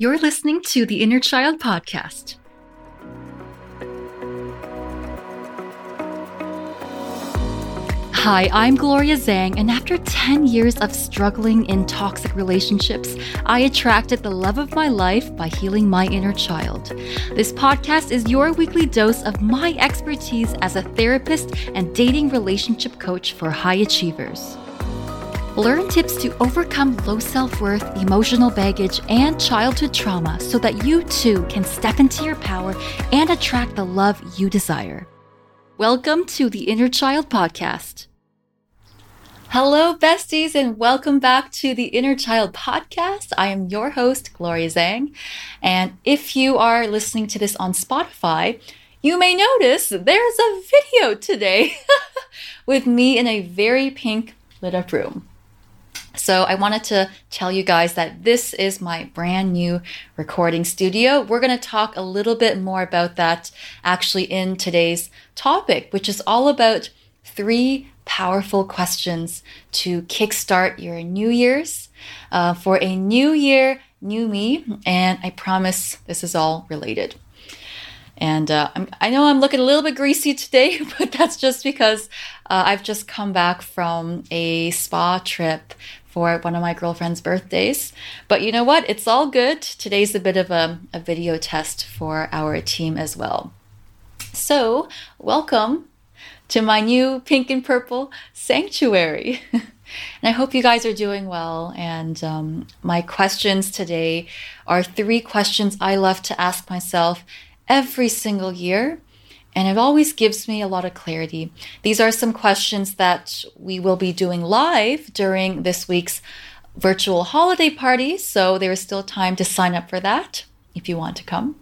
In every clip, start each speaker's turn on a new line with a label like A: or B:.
A: You're listening to the Inner Child Podcast. Hi, I'm Gloria Zhang, and after 10 years of struggling in toxic relationships, I attracted the love of my life by healing my inner child. This podcast is your weekly dose of my expertise as a therapist and dating relationship coach for high achievers. Learn tips to overcome low self worth, emotional baggage, and childhood trauma so that you too can step into your power and attract the love you desire. Welcome to the Inner Child Podcast. Hello, besties, and welcome back to the Inner Child Podcast. I am your host, Gloria Zhang. And if you are listening to this on Spotify, you may notice there's a video today with me in a very pink lit up room. So, I wanted to tell you guys that this is my brand new recording studio. We're going to talk a little bit more about that actually in today's topic, which is all about three powerful questions to kickstart your New Year's uh, for a new year, new me. And I promise this is all related. And uh, i know I'm looking a little bit greasy today, but that's just because uh, I've just come back from a spa trip for one of my girlfriend's birthdays. But you know what? It's all good. Today's a bit of a, a video test for our team as well. So, welcome to my new pink and purple sanctuary. and I hope you guys are doing well. And um, my questions today are three questions I love to ask myself every single year. And it always gives me a lot of clarity. These are some questions that we will be doing live during this week's virtual holiday party. So there is still time to sign up for that if you want to come.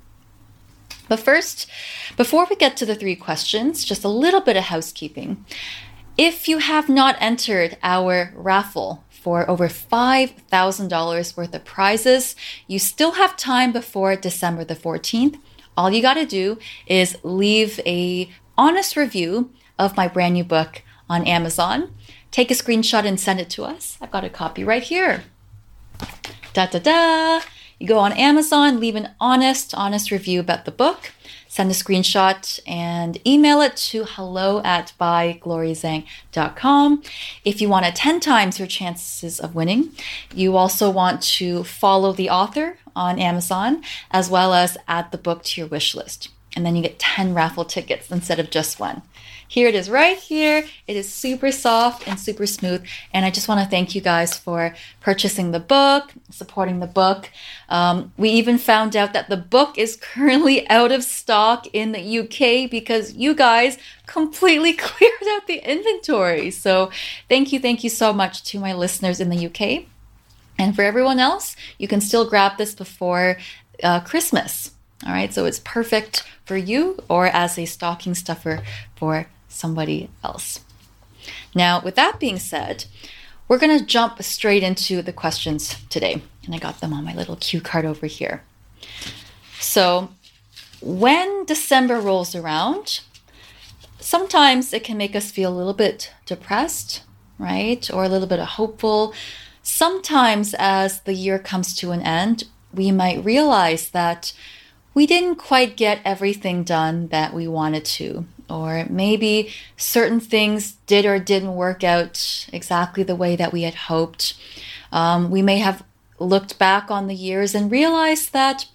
A: But first, before we get to the three questions, just a little bit of housekeeping. If you have not entered our raffle for over $5,000 worth of prizes, you still have time before December the 14th. All you got to do is leave a honest review of my brand new book on Amazon. Take a screenshot and send it to us. I've got a copy right here. Da da da. You go on Amazon, leave an honest, honest review about the book, send a screenshot, and email it to hello at bygloriazhang.com. If you want a 10 times your chances of winning, you also want to follow the author on Amazon as well as add the book to your wish list. And then you get 10 raffle tickets instead of just one. Here it is right here. It is super soft and super smooth. And I just want to thank you guys for purchasing the book, supporting the book. Um, we even found out that the book is currently out of stock in the UK because you guys completely cleared out the inventory. So thank you, thank you so much to my listeners in the UK. And for everyone else, you can still grab this before uh, Christmas. All right, so it's perfect for you or as a stocking stuffer for somebody else. Now, with that being said, we're going to jump straight into the questions today. And I got them on my little cue card over here. So, when December rolls around, sometimes it can make us feel a little bit depressed, right? Or a little bit hopeful. Sometimes, as the year comes to an end, we might realize that we didn't quite get everything done that we wanted to or maybe certain things did or didn't work out exactly the way that we had hoped. Um, we may have looked back on the years and realized that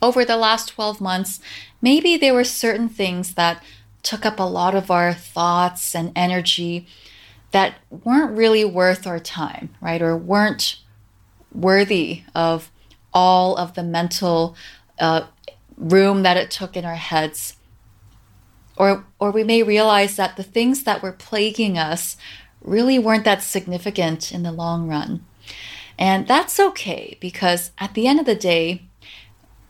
A: over the last 12 months, maybe there were certain things that took up a lot of our thoughts and energy that weren't really worth our time, right? Or weren't worthy of all of the mental uh, room that it took in our heads or, or we may realize that the things that were plaguing us really weren't that significant in the long run. And that's okay because at the end of the day,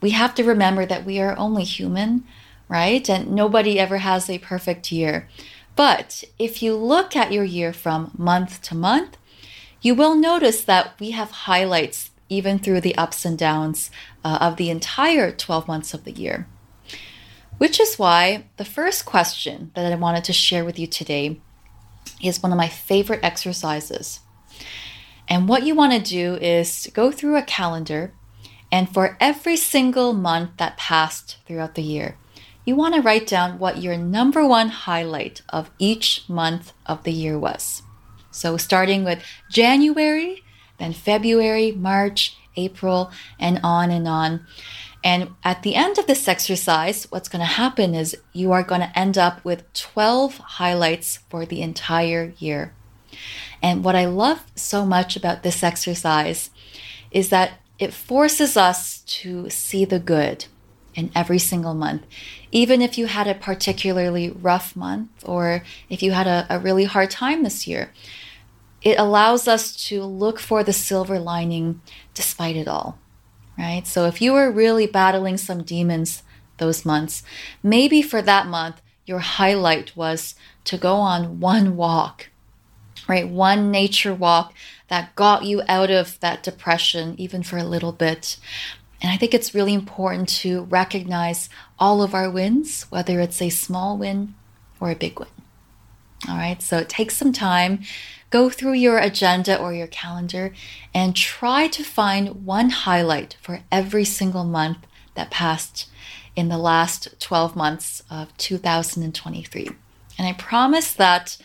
A: we have to remember that we are only human, right? And nobody ever has a perfect year. But if you look at your year from month to month, you will notice that we have highlights even through the ups and downs uh, of the entire 12 months of the year. Which is why the first question that I wanted to share with you today is one of my favorite exercises. And what you want to do is go through a calendar And for every single month that passed throughout the year, you want to write down what your number one highlight of each month of the year was. So, starting with January, then February, March, April, and on and on. And at the end of this exercise, what's going to happen is you are going to end up with 12 highlights for the entire year. And what I love so much about this exercise is that it forces us to see the good in every single month. Even if you had a particularly rough month or if you had a, a really hard time this year, it allows us to look for the silver lining despite it all, right? So if you were really battling some demons those months, maybe for that month, your highlight was to go on one walk, right? One nature walk that got you out of that depression, even for a little bit. And I think it's really important to recognize all of our wins, whether it's a small win or a big win. All right, so it takes some time. Go through your agenda or your calendar and try to find one highlight for every single month that passed in the last 12 months of 2023. And I promise that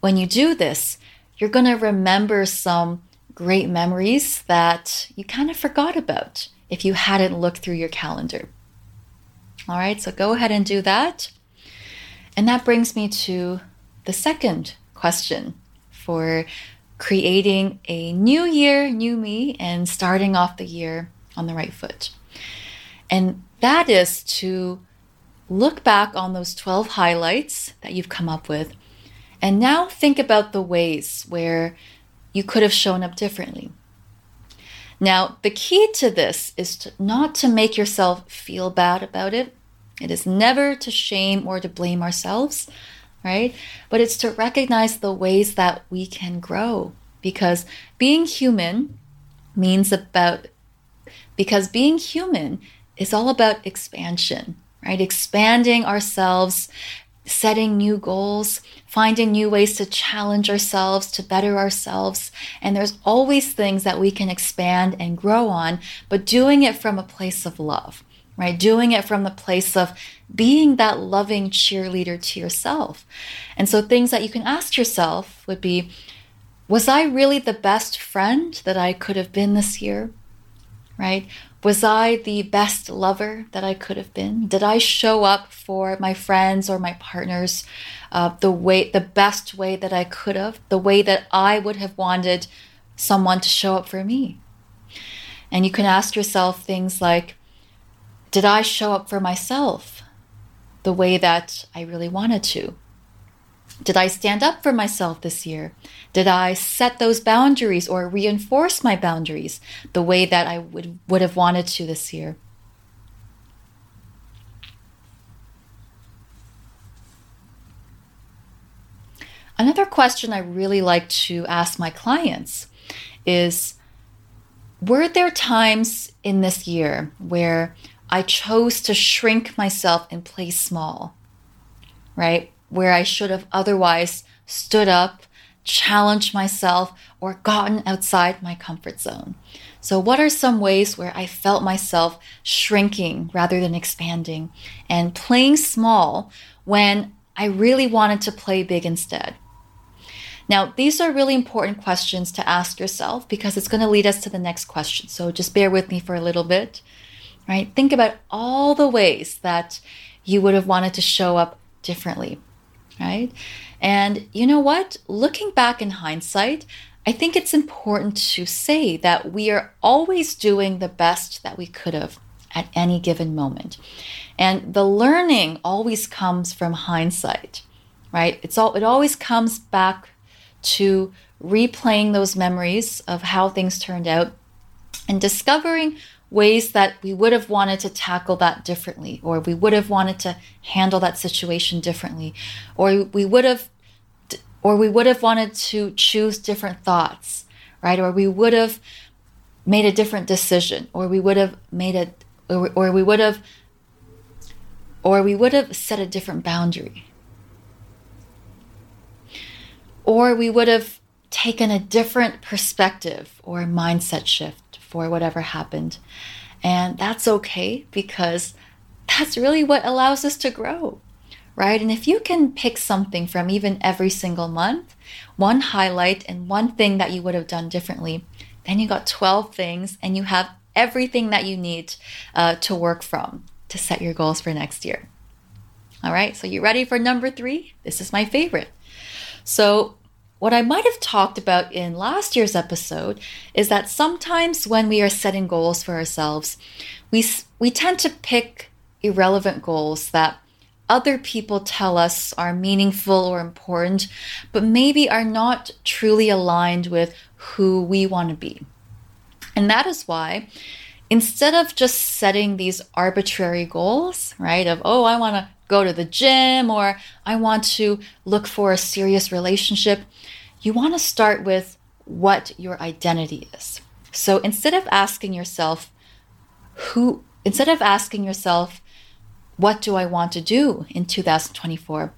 A: when you do this, you're going to remember some great memories that you kind of forgot about if you hadn't looked through your calendar. All right, so go ahead and do that. And that brings me to the second question for creating a new year, new me, and starting off the year on the right foot. And that is to look back on those 12 highlights that you've come up with and now think about the ways where you could have shown up differently. Now, the key to this is to not to make yourself feel bad about it. It is never to shame or to blame ourselves, right? But it's to recognize the ways that we can grow because being human means about because being human is all about expansion, right? Expanding ourselves, setting new goals, finding new ways to challenge ourselves, to better ourselves. And there's always things that we can expand and grow on, but doing it from a place of love, right? Doing it from the place of being that loving cheerleader to yourself. And so things that you can ask yourself would be, was I really the best friend that I could have been this year? Right? Was I the best lover that I could have been? Did I show up for my friends or my partners uh, the way, the best way that I could have, the way that I would have wanted someone to show up for me? And you can ask yourself things like, did I show up for myself the way that I really wanted to? Did I stand up for myself this year? Did I set those boundaries or reinforce my boundaries the way that I would, would have wanted to this year? Another question I really like to ask my clients is Were there times in this year where I chose to shrink myself and play small? Right? where I should have otherwise stood up, challenged myself, or gotten outside my comfort zone. So, what are some ways where I felt myself shrinking rather than expanding and playing small when I really wanted to play big instead? Now, these are really important questions to ask yourself because it's going to lead us to the next question. So, just bear with me for a little bit, right? Think about all the ways that you would have wanted to show up differently right? And you know what? Looking back in hindsight, I think it's important to say that we are always doing the best that we could have at any given moment. And the learning always comes from hindsight, right? It's all it always comes back to replaying those memories of how things turned out and discovering ways that we would have wanted to tackle that differently, or we would have wanted to handle that situation differently, or we would have, or we would have wanted to choose different thoughts, right? Or we would have made a different decision, or we would have made a, or, or we would have, or we would have set a different boundary, or we would have taken a different perspective or mindset shift for whatever happened. And that's okay because that's really what allows us to grow, right? And if you can pick something from even every single month, one highlight and one thing that you would have done differently, then you got 12 things and you have everything that you need uh, to work from to set your goals for next year. All right, so you ready for number three? This is my favorite. So, what I might have talked about in last year's episode is that sometimes when we are setting goals for ourselves, we, we tend to pick irrelevant goals that other people tell us are meaningful or important, but maybe are not truly aligned with who we want to be. And that is why instead of just setting these arbitrary goals, right, of, oh, I want to go to the gym or I want to look for a serious relationship, you want to start with what your identity is. So instead of asking yourself, who, instead of asking yourself, what do I want to do in 2024?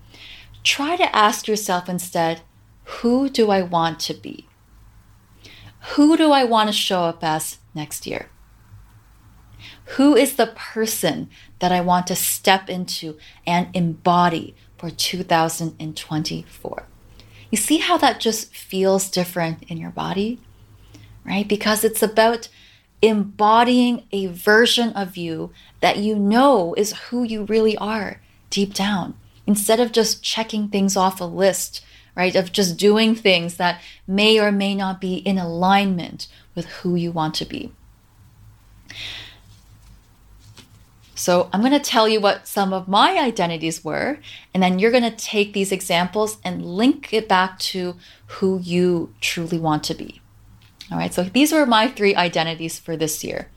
A: Try to ask yourself instead, who do I want to be? Who do I want to show up as next year? Who is the person that I want to step into and embody for 2024? You see how that just feels different in your body? Right? Because it's about embodying a version of you that you know is who you really are deep down, instead of just checking things off a list, right? Of just doing things that may or may not be in alignment with who you want to be. So, I'm going to tell you what some of my identities were, and then you're going to take these examples and link it back to who you truly want to be. All right, so these were my three identities for this year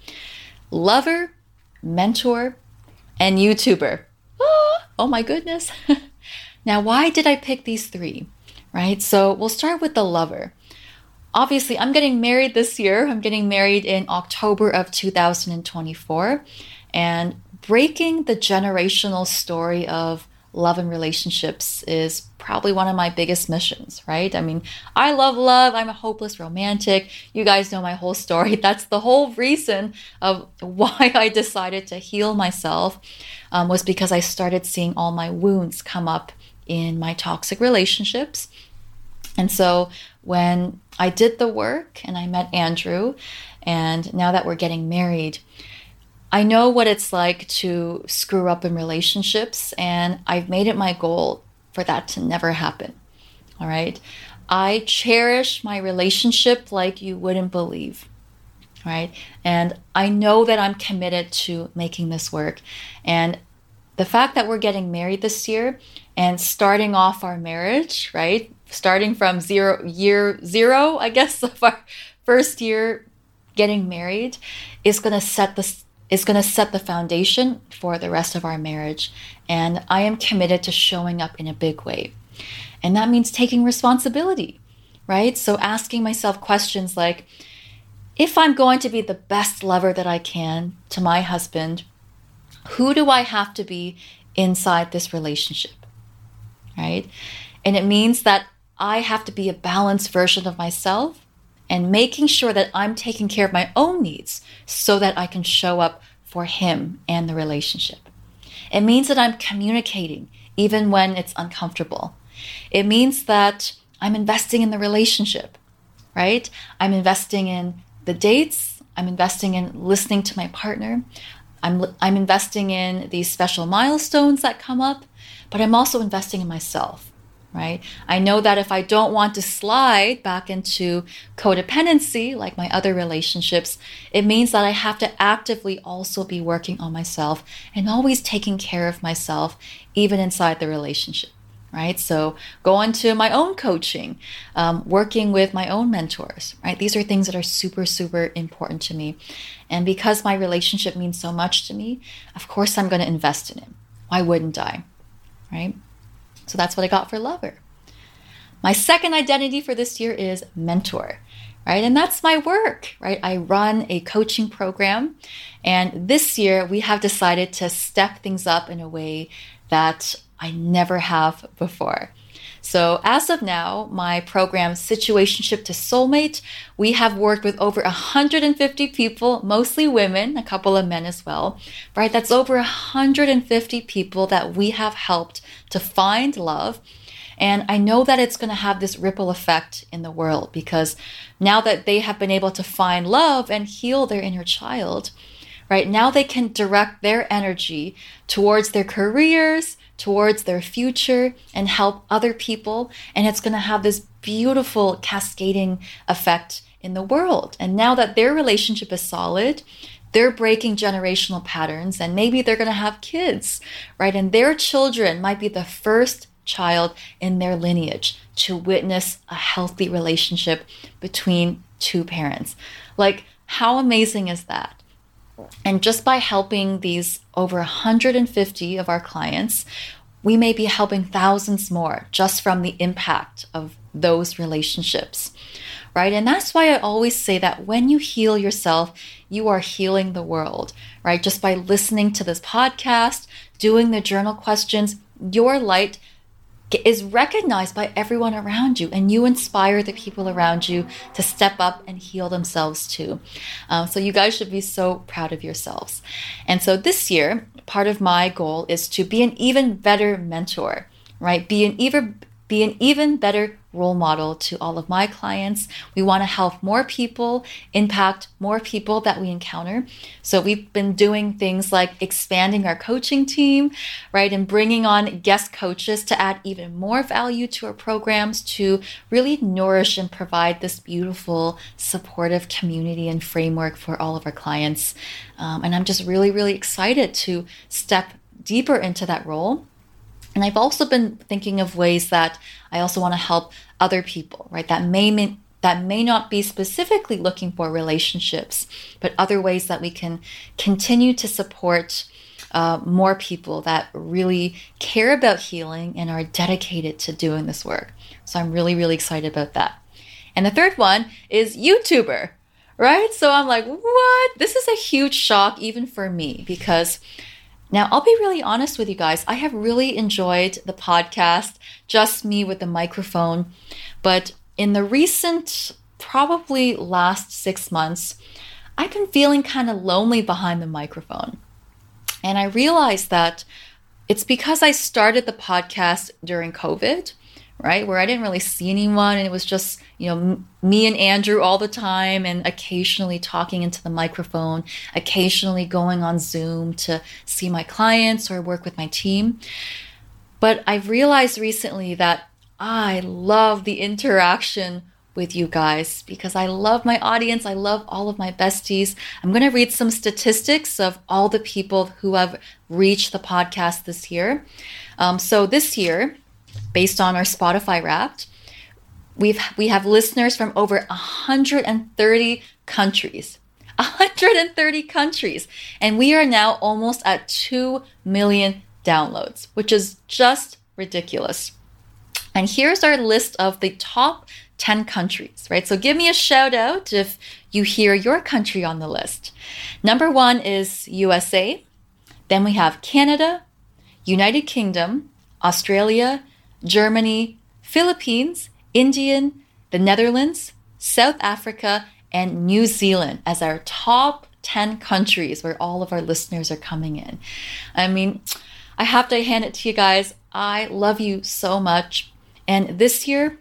A: lover, mentor, and YouTuber. Oh, oh my goodness. now, why did I pick these three? Right, so we'll start with the lover. Obviously, I'm getting married this year. I'm getting married in October of 2024. And breaking the generational story of love and relationships is probably one of my biggest missions, right? I mean, I love love. I'm a hopeless romantic. You guys know my whole story. That's the whole reason of why I decided to heal myself um, was because I started seeing all my wounds come up in my toxic relationships. And so when I did the work and I met Andrew, and now that we're getting married, I know what it's like to screw up in relationships, and I've made it my goal for that to never happen. All right. I cherish my relationship like you wouldn't believe. Right. And I know that I'm committed to making this work. And the fact that we're getting married this year and starting off our marriage, right? Starting from zero, year zero, I guess, of our first year getting married is going to set the is going to set the foundation for the rest of our marriage. And I am committed to showing up in a big way. And that means taking responsibility, right? So asking myself questions like if I'm going to be the best lover that I can to my husband, who do I have to be inside this relationship? Right? And it means that I have to be a balanced version of myself and making sure that I'm taking care of my own needs so that I can show up for him and the relationship. It means that I'm communicating even when it's uncomfortable. It means that I'm investing in the relationship, right? I'm investing in the dates, I'm investing in listening to my partner. I'm, I'm investing in these special milestones that come up, but I'm also investing in myself right? I know that if I don't want to slide back into codependency, like my other relationships, it means that I have to actively also be working on myself and always taking care of myself, even inside the relationship. Right, so going to my own coaching, um, working with my own mentors. Right, these are things that are super, super important to me, and because my relationship means so much to me, of course I'm going to invest in it. Why wouldn't I? Right. So that's what I got for lover. My second identity for this year is mentor, right? And that's my work, right? I run a coaching program. And this year we have decided to step things up in a way that I never have before. So, as of now, my program, Situationship to Soulmate, we have worked with over 150 people, mostly women, a couple of men as well, right? That's over 150 people that we have helped to find love. And I know that it's going to have this ripple effect in the world because now that they have been able to find love and heal their inner child, right now they can direct their energy towards their careers, towards their future and help other people. And it's going to have this beautiful cascading effect in the world. And now that their relationship is solid, they're breaking generational patterns and maybe they're going to have kids, right? And their children might be the first child in their lineage to witness a healthy relationship between two parents. Like, how amazing is that? And just by helping these over 150 of our clients, we may be helping thousands more just from the impact of those relationships, right? And that's why I always say that when you heal yourself, you are healing the world, right? Just by listening to this podcast, doing the journal questions, your light is recognized by everyone around you, and you inspire the people around you to step up and heal themselves too. Um, so, you guys should be so proud of yourselves. And so, this year, part of my goal is to be an even better mentor, right? Be an even be an even better role model to all of my clients. We want to help more people, impact more people that we encounter. So we've been doing things like expanding our coaching team, right? And bringing on guest coaches to add even more value to our programs to really nourish and provide this beautiful, supportive community and framework for all of our clients. Um, and I'm just really, really excited to step deeper into that role and I've also been thinking of ways that I also want to help other people, right? That may that may not be specifically looking for relationships, but other ways that we can continue to support uh, more people that really care about healing and are dedicated to doing this work. So I'm really, really excited about that. And the third one is YouTuber, right? So I'm like, what? This is a huge shock even for me because now, I'll be really honest with you guys. I have really enjoyed the podcast, just me with the microphone. But in the recent, probably last six months, I've been feeling kind of lonely behind the microphone. And I realized that it's because I started the podcast during COVID right? Where I didn't really see anyone and it was just, you know, me and Andrew all the time and occasionally talking into the microphone, occasionally going on Zoom to see my clients or work with my team. But I've realized recently that I love the interaction with you guys because I love my audience. I love all of my besties. I'm going to read some statistics of all the people who have reached the podcast this year. Um, so this year, based on our Spotify Wrapped. We've we have listeners from over 130 countries. 130 countries. And we are now almost at 2 million downloads, which is just ridiculous. And here's our list of the top 10 countries, right? So give me a shout out if you hear your country on the list. Number one is USA. Then we have Canada, United Kingdom, Australia, Germany, Philippines, Indian, the Netherlands, South Africa, and New Zealand as our top 10 countries where all of our listeners are coming in. I mean, I have to hand it to you guys. I love you so much. And this year,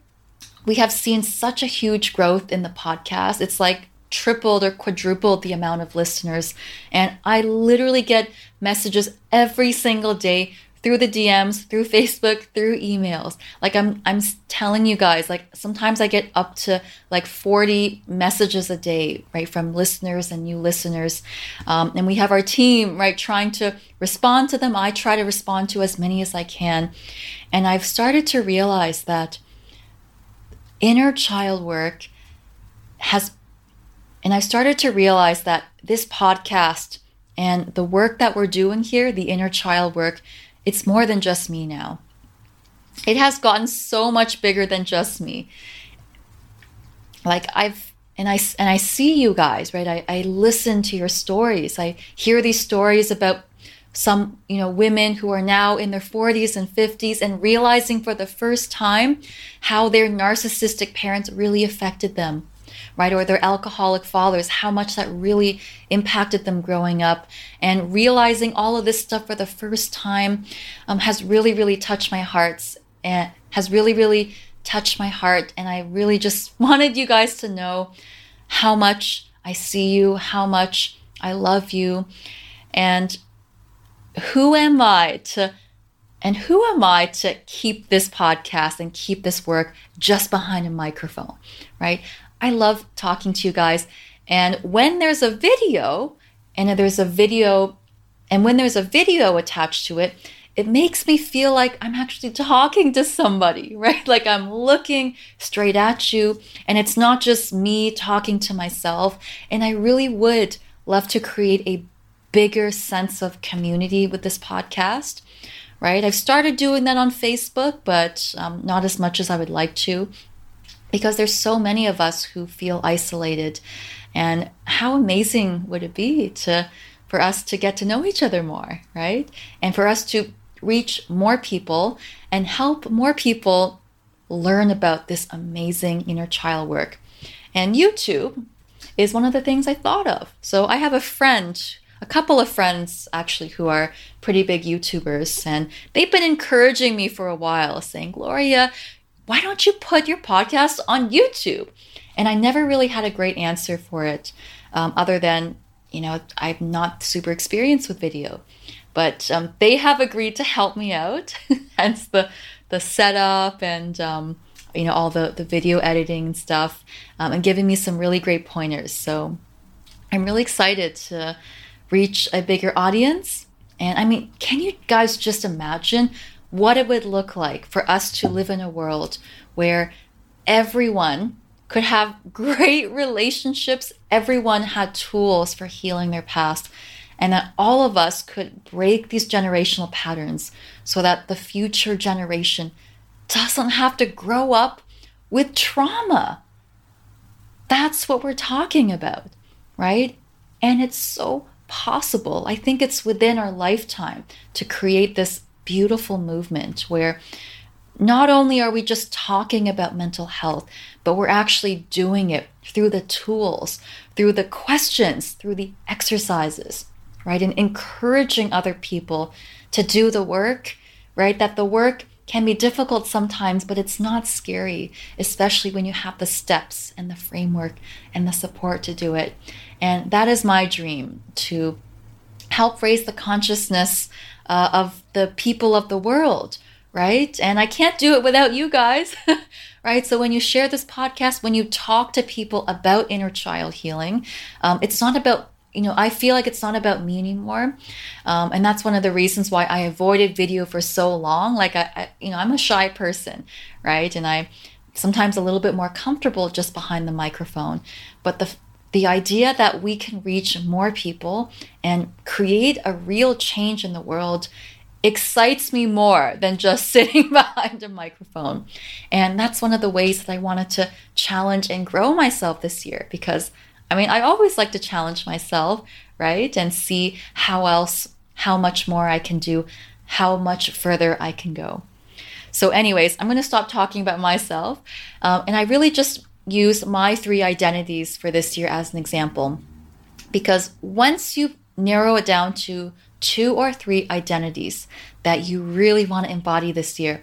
A: we have seen such a huge growth in the podcast. It's like tripled or quadrupled the amount of listeners. And I literally get messages every single day through the DMs, through Facebook, through emails. Like I'm I'm telling you guys, like sometimes I get up to like 40 messages a day, right, from listeners and new listeners. Um, and we have our team, right, trying to respond to them. I try to respond to as many as I can. And I've started to realize that inner child work has and I started to realize that this podcast and the work that we're doing here, the inner child work, it's more than just me now. It has gotten so much bigger than just me. Like I've and I and I see you guys, right? I, I listen to your stories. I hear these stories about some, you know, women who are now in their 40s and 50s and realizing for the first time how their narcissistic parents really affected them, right? Or their alcoholic fathers, how much that really impacted them growing up. And realizing all of this stuff for the first time um, has really, really touched my heart and has really, really touched my heart. And I really just wanted you guys to know how much I see you, how much I love you. And who am I to and who am I to keep this podcast and keep this work just behind a microphone, right? I love talking to you guys. And when there's a video, and there's a video, and when there's a video attached to it, it makes me feel like I'm actually talking to somebody, right? Like I'm looking straight at you, and it's not just me talking to myself. And I really would love to create a bigger sense of community with this podcast, right? I've started doing that on Facebook, but um, not as much as I would like to because there's so many of us who feel isolated. And how amazing would it be to for us to get to know each other more, right? And for us to reach more people and help more people learn about this amazing inner child work. And YouTube is one of the things I thought of. So I have a friend a couple of friends actually who are pretty big YouTubers, and they've been encouraging me for a while, saying, Gloria, why don't you put your podcast on YouTube? And I never really had a great answer for it, um, other than, you know, I'm not super experienced with video. But um, they have agreed to help me out, hence the, the setup and, um, you know, all the, the video editing and stuff, um, and giving me some really great pointers. So I'm really excited to reach a bigger audience. And I mean, can you guys just imagine what it would look like for us to live in a world where everyone could have great relationships, everyone had tools for healing their past, and that all of us could break these generational patterns so that the future generation doesn't have to grow up with trauma. That's what we're talking about, right? And it's so possible. I think it's within our lifetime to create this beautiful movement where not only are we just talking about mental health, but we're actually doing it through the tools, through the questions, through the exercises, right? And encouraging other people to do the work, right? That the work can be difficult sometimes, but it's not scary, especially when you have the steps and the framework and the support to do it. And that is my dream to help raise the consciousness uh, of the people of the world, right? And I can't do it without you guys, right? So when you share this podcast, when you talk to people about inner child healing, um, it's not about you know, I feel like it's not about me anymore. Um, and that's one of the reasons why I avoided video for so long. Like, I, I, you know, I'm a shy person, right? And I sometimes a little bit more comfortable just behind the microphone. But the, the idea that we can reach more people and create a real change in the world excites me more than just sitting behind a microphone. And that's one of the ways that I wanted to challenge and grow myself this year because I mean, I always like to challenge myself, right? And see how else, how much more I can do, how much further I can go. So, anyways, I'm going to stop talking about myself. Um, and I really just use my three identities for this year as an example. Because once you narrow it down to two or three identities that you really want to embody this year,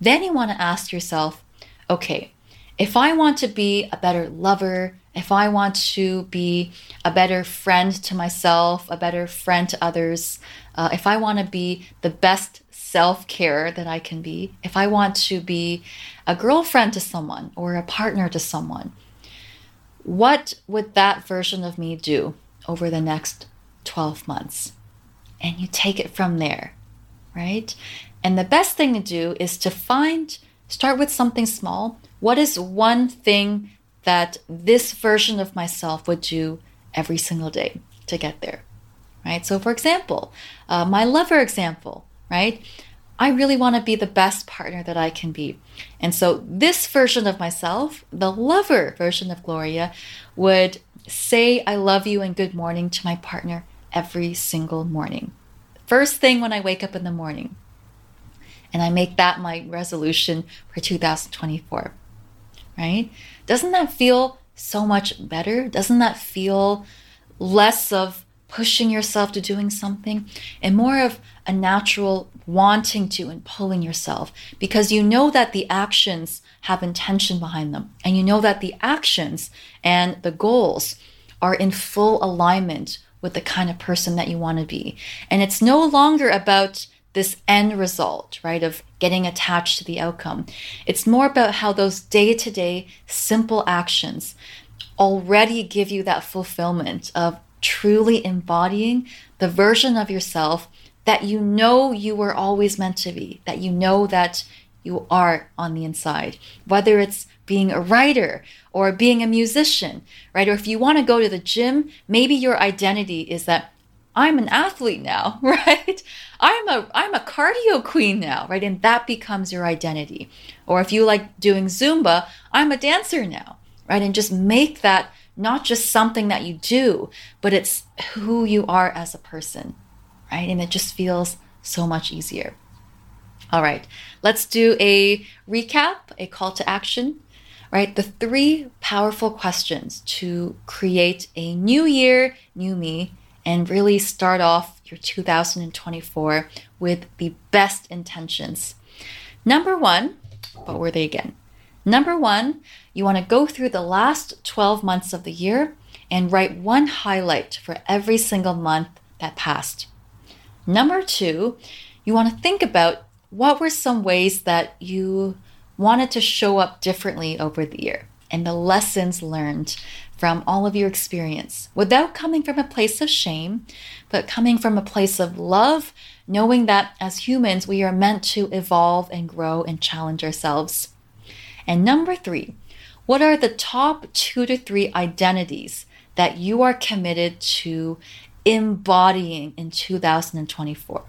A: then you want to ask yourself, okay, if I want to be a better lover, if I want to be a better friend to myself, a better friend to others, uh, if I want to be the best self care that I can be, if I want to be a girlfriend to someone or a partner to someone, what would that version of me do over the next 12 months? And you take it from there, right? And the best thing to do is to find, start with something small. What is one thing that this version of myself would do every single day to get there, right? So, for example, uh, my lover example, right? I really want to be the best partner that I can be. And so, this version of myself, the lover version of Gloria, would say, I love you and good morning to my partner every single morning. first thing when I wake up in the morning. And I make that my resolution for 2024. Right? Doesn't that feel so much better? Doesn't that feel less of pushing yourself to doing something and more of a natural wanting to and pulling yourself because you know that the actions have intention behind them and you know that the actions and the goals are in full alignment with the kind of person that you want to be. And it's no longer about this end result, right, of getting attached to the outcome. It's more about how those day to day simple actions already give you that fulfillment of truly embodying the version of yourself that you know you were always meant to be, that you know that you are on the inside, whether it's being a writer or being a musician, right? Or if you want to go to the gym, maybe your identity is that I'm an athlete now, right? I'm a I'm a cardio queen now, right? And that becomes your identity. Or if you like doing Zumba, I'm a dancer now, right? And just make that not just something that you do, but it's who you are as a person, right? And it just feels so much easier. All right, let's do a recap, a call to action, right? The three powerful questions to create a new year, new me, and really start off your 2024 with the best intentions. Number one, what were they again? Number one, you want to go through the last 12 months of the year and write one highlight for every single month that passed. Number two, you want to think about what were some ways that you wanted to show up differently over the year and the lessons learned from all of your experience without coming from a place of shame, but coming from a place of love, knowing that as humans, we are meant to evolve and grow and challenge ourselves. And number three, what are the top two to three identities that you are committed to embodying in 2024?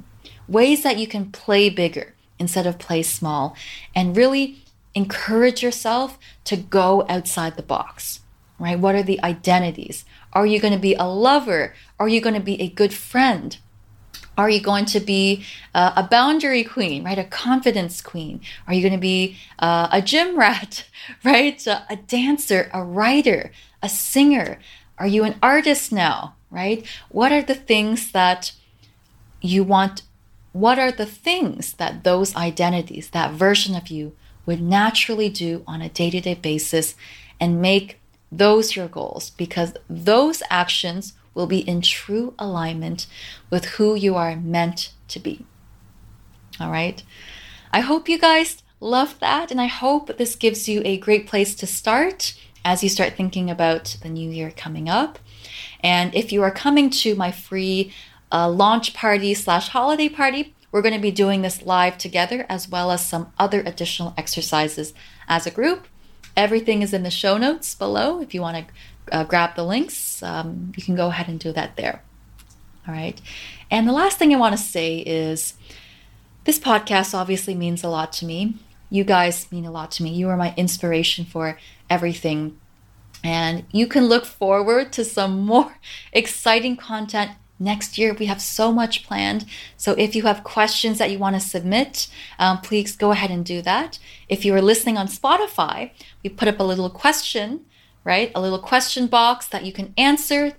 A: Ways that you can play bigger instead of play small and really encourage yourself to go outside the box, right? What are the identities? Are you going to be a lover? Are you going to be a good friend? Are you going to be uh, a boundary queen, right? A confidence queen? Are you going to be uh, a gym rat, right? A, a dancer, a writer, a singer? Are you an artist now, right? What are the things that you want? What are the things that those identities, that version of you, would naturally do on a day to day basis and make those your goals? Because those actions will be in true alignment with who you are meant to be. All right. I hope you guys love that. And I hope this gives you a great place to start as you start thinking about the new year coming up. And if you are coming to my free uh, launch party slash holiday party, we're going to be doing this live together as well as some other additional exercises as a group. Everything is in the show notes below if you want to uh, grab the links, um, you can go ahead and do that there. All right. And the last thing I want to say is this podcast obviously means a lot to me. You guys mean a lot to me. You are my inspiration for everything. And you can look forward to some more exciting content next year. We have so much planned. So if you have questions that you want to submit, um, please go ahead and do that. If you are listening on Spotify, we put up a little question right? A little question box that you can answer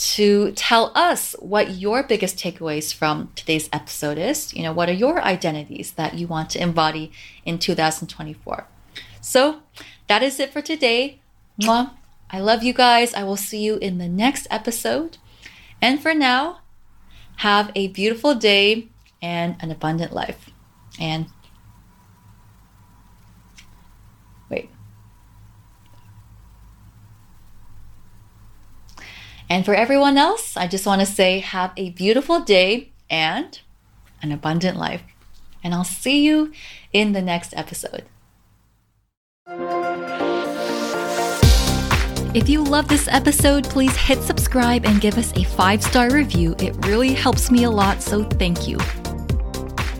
A: to tell us what your biggest takeaways from today's episode is. You know, what are your identities that you want to embody in 2024? So that is it for today. Mwah. I love you guys. I will see you in the next episode. And for now, have a beautiful day and an abundant life. And And for everyone else, I just want to say have a beautiful day and an abundant life. And I'll see you in the next episode. If you love this episode, please hit subscribe and give us a five star review. It really helps me a lot, so thank you.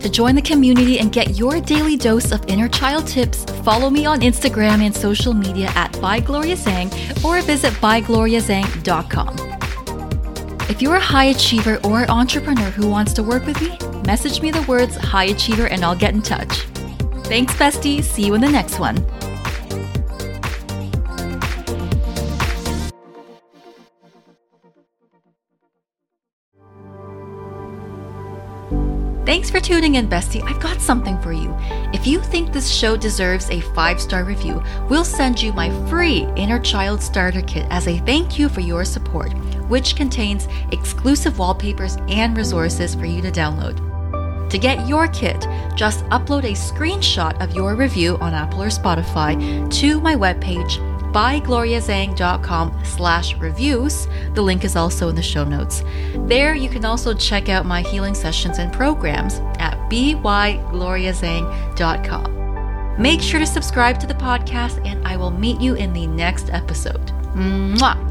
A: To join the community and get your daily dose of inner child tips, follow me on Instagram and social media at ByGloriaZhang or visit bygloriazhang.com. If you're a high achiever or entrepreneur who wants to work with me, message me the words high achiever and I'll get in touch. Thanks, bestie. See you in the next one. Thanks for tuning in, bestie. I've got something for you. If you think this show deserves a five star review, we'll send you my free Inner Child Starter Kit as a thank you for your support, which contains exclusive wallpapers and resources for you to download. To get your kit, just upload a screenshot of your review on Apple or Spotify to my webpage bygloriazhang.com slash reviews. The link is also in the show notes. There you can also check out my healing sessions and programs at bygloriazhang.com. Make sure to subscribe to the podcast and I will meet you in the next episode. Mwah!